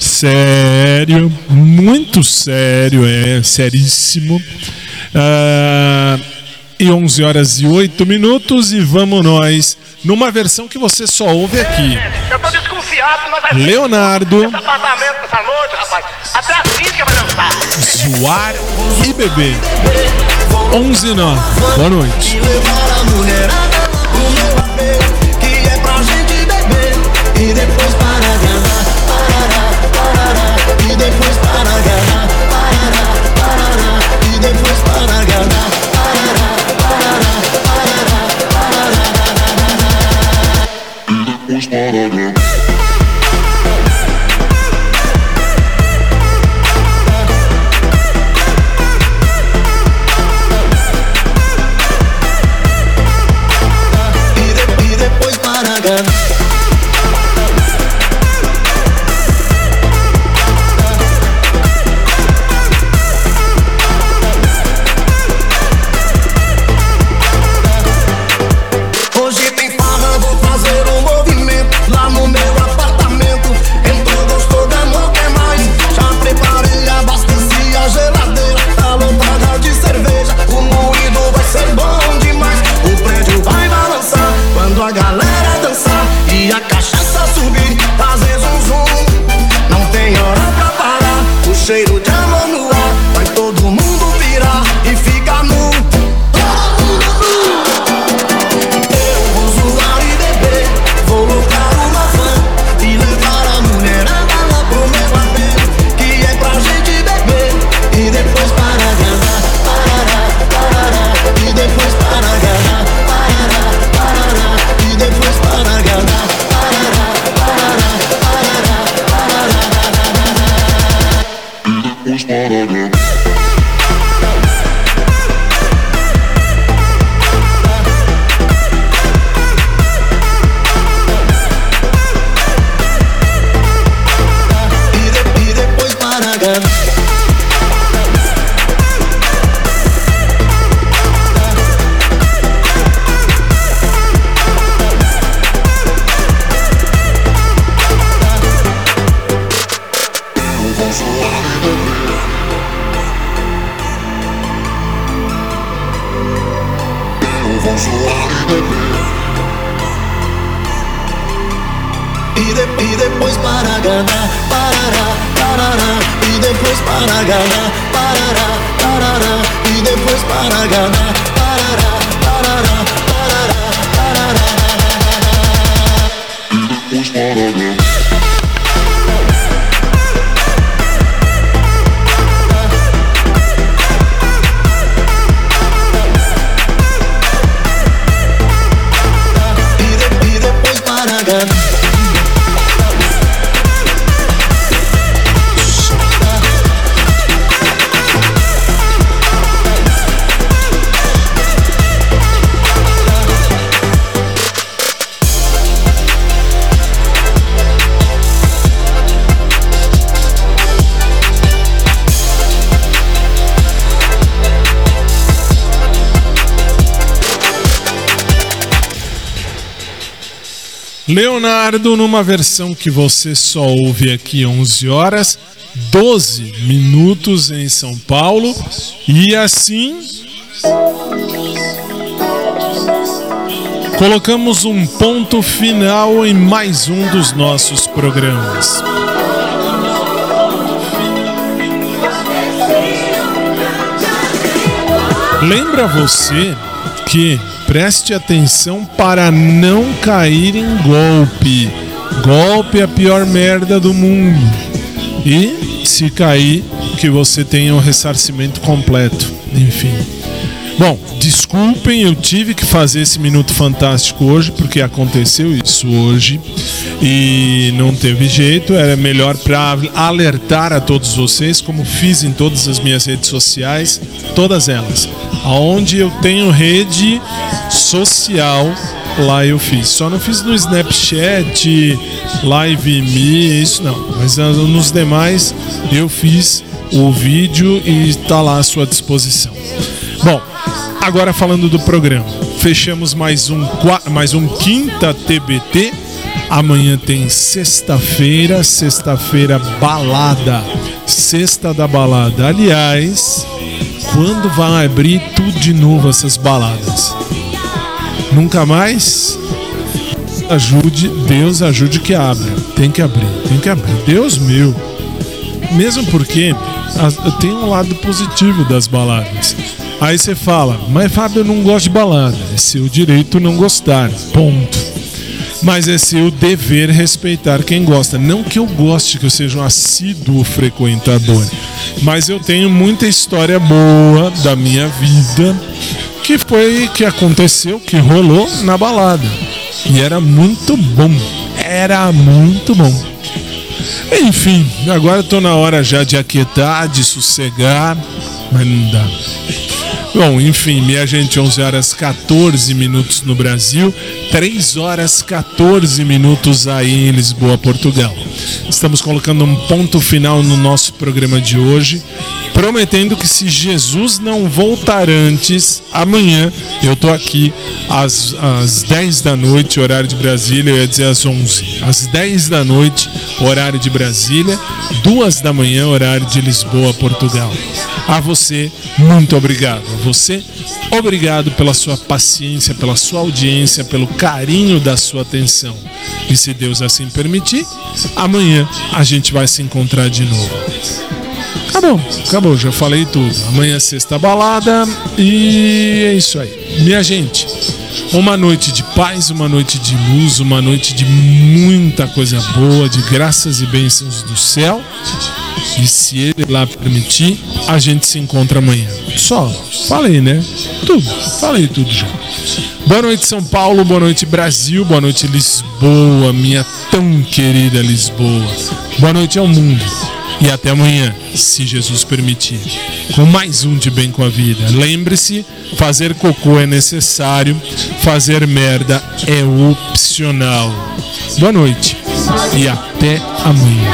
sério, muito sério, é seríssimo. Ah, e 11 horas e 8 minutos e vamos nós numa versão que você só ouve aqui. Eu tô Leonardo, esse apartamento essa noite, rapaz. Até a Cíntia vai dançar. Zoar e beber. 11 e 9. Boa noite. Que é pra gente beber e depois E, de, e depois para agarrar, parará, parará, e depois para agarrar, parará, parará, e depois para agarrar, parará, parará, Leonardo, numa versão que você só ouve aqui 11 horas, 12 minutos em São Paulo. E assim. Colocamos um ponto final em mais um dos nossos programas. Lembra você que preste atenção para não cair em golpe. Golpe é a pior merda do mundo. E se cair, que você tenha o ressarcimento completo. Enfim. Bom, desculpem, eu tive que fazer esse minuto fantástico hoje, porque aconteceu isso hoje e não teve jeito. Era melhor para alertar a todos vocês, como fiz em todas as minhas redes sociais, todas elas. Aonde eu tenho rede social, lá eu fiz. Só não fiz no Snapchat, Live Me, isso não. Mas ah, nos demais eu fiz o vídeo e está lá à sua disposição. Bom, agora falando do programa. Fechamos mais um, mais um quinta TBT. Amanhã tem sexta-feira, sexta-feira balada. Sexta da balada. Aliás, quando vai abrir tudo de novo essas baladas? Nunca mais? Ajude, Deus ajude que abra. Tem que abrir, tem que abrir. Deus meu. Mesmo porque tem um lado positivo das baladas. Aí você fala, mas Fábio, eu não gosto de balada. É seu direito não gostar. Ponto. Mas é seu dever respeitar quem gosta. Não que eu goste, que eu seja um assíduo frequentador. Mas eu tenho muita história boa da minha vida que foi que aconteceu, que rolou na balada. E era muito bom. Era muito bom. Enfim, agora tô na hora já de aquietar, de sossegar, mas não dá. Bom, enfim, minha gente, 11 horas 14 minutos no Brasil, 3 horas 14 minutos aí em Lisboa, Portugal. Estamos colocando um ponto final no nosso programa de hoje, prometendo que se Jesus não voltar antes, amanhã eu tô aqui às, às 10 da noite, horário de Brasília, eu ia dizer às 11. Às 10 da noite, horário de Brasília, 2 da manhã, horário de Lisboa, Portugal. A você, muito obrigado. Você, obrigado pela sua paciência, pela sua audiência, pelo carinho da sua atenção. E se Deus assim permitir, amanhã a gente vai se encontrar de novo. Acabou, acabou, já falei tudo. Amanhã é sexta balada e é isso aí. Minha gente, uma noite de paz, uma noite de luz, uma noite de muita coisa boa, de graças e bênçãos do céu. E se ele lá permitir, a gente se encontra amanhã. Só, falei, né? Tudo, falei tudo já. Boa noite, São Paulo, boa noite, Brasil, boa noite, Lisboa, minha tão querida Lisboa. Boa noite ao mundo. E até amanhã, se Jesus permitir, com mais um de bem com a vida. Lembre-se, fazer cocô é necessário, fazer merda é opcional. Boa noite e até amanhã.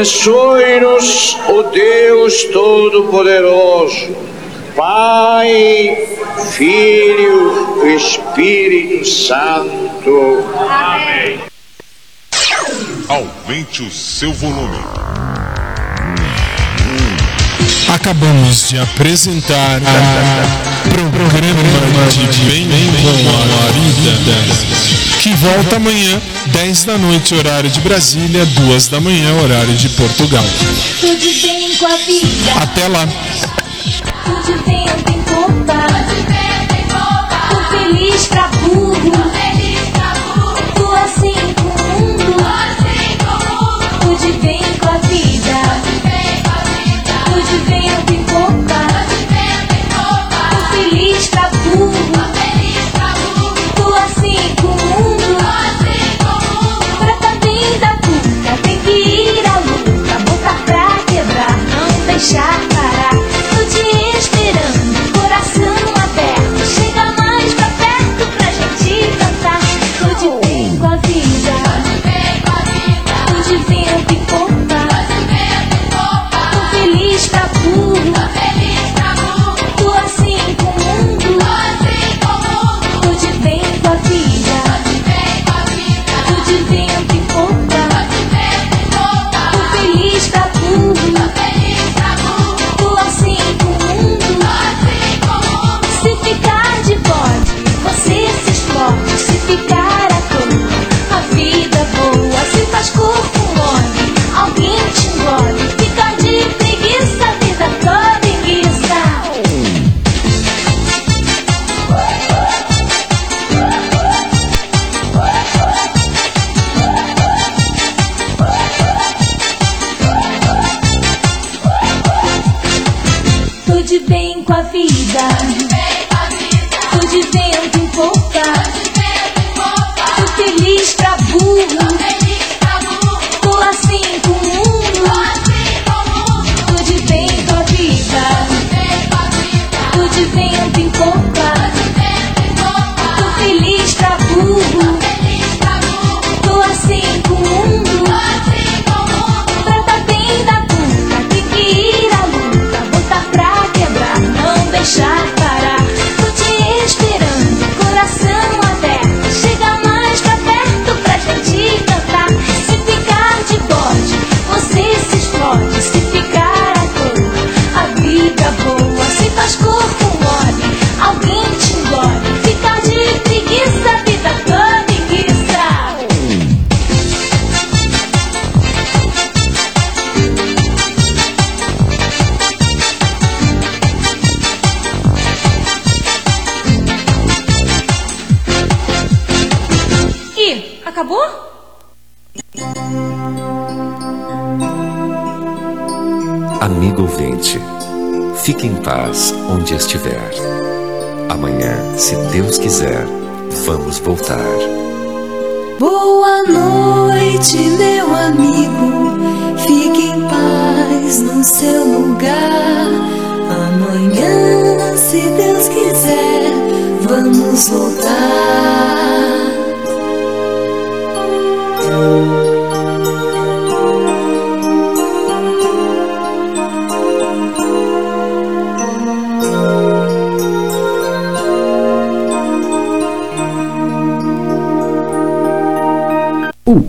Abençoe-nos, o Deus Todo-Poderoso, Pai, Filho, Espírito Santo. Amém. Aumente o seu volume. Acabamos de apresentar o programa de Bem com a Vida, que volta amanhã, 10 da noite, horário de Brasília, 2 da manhã, horário de Portugal. Tudo bem com a vida. Até lá. voltar. Boa noite, meu amigo. Fique em paz no seu lugar. Amanhã, se Deus quiser, vamos voltar.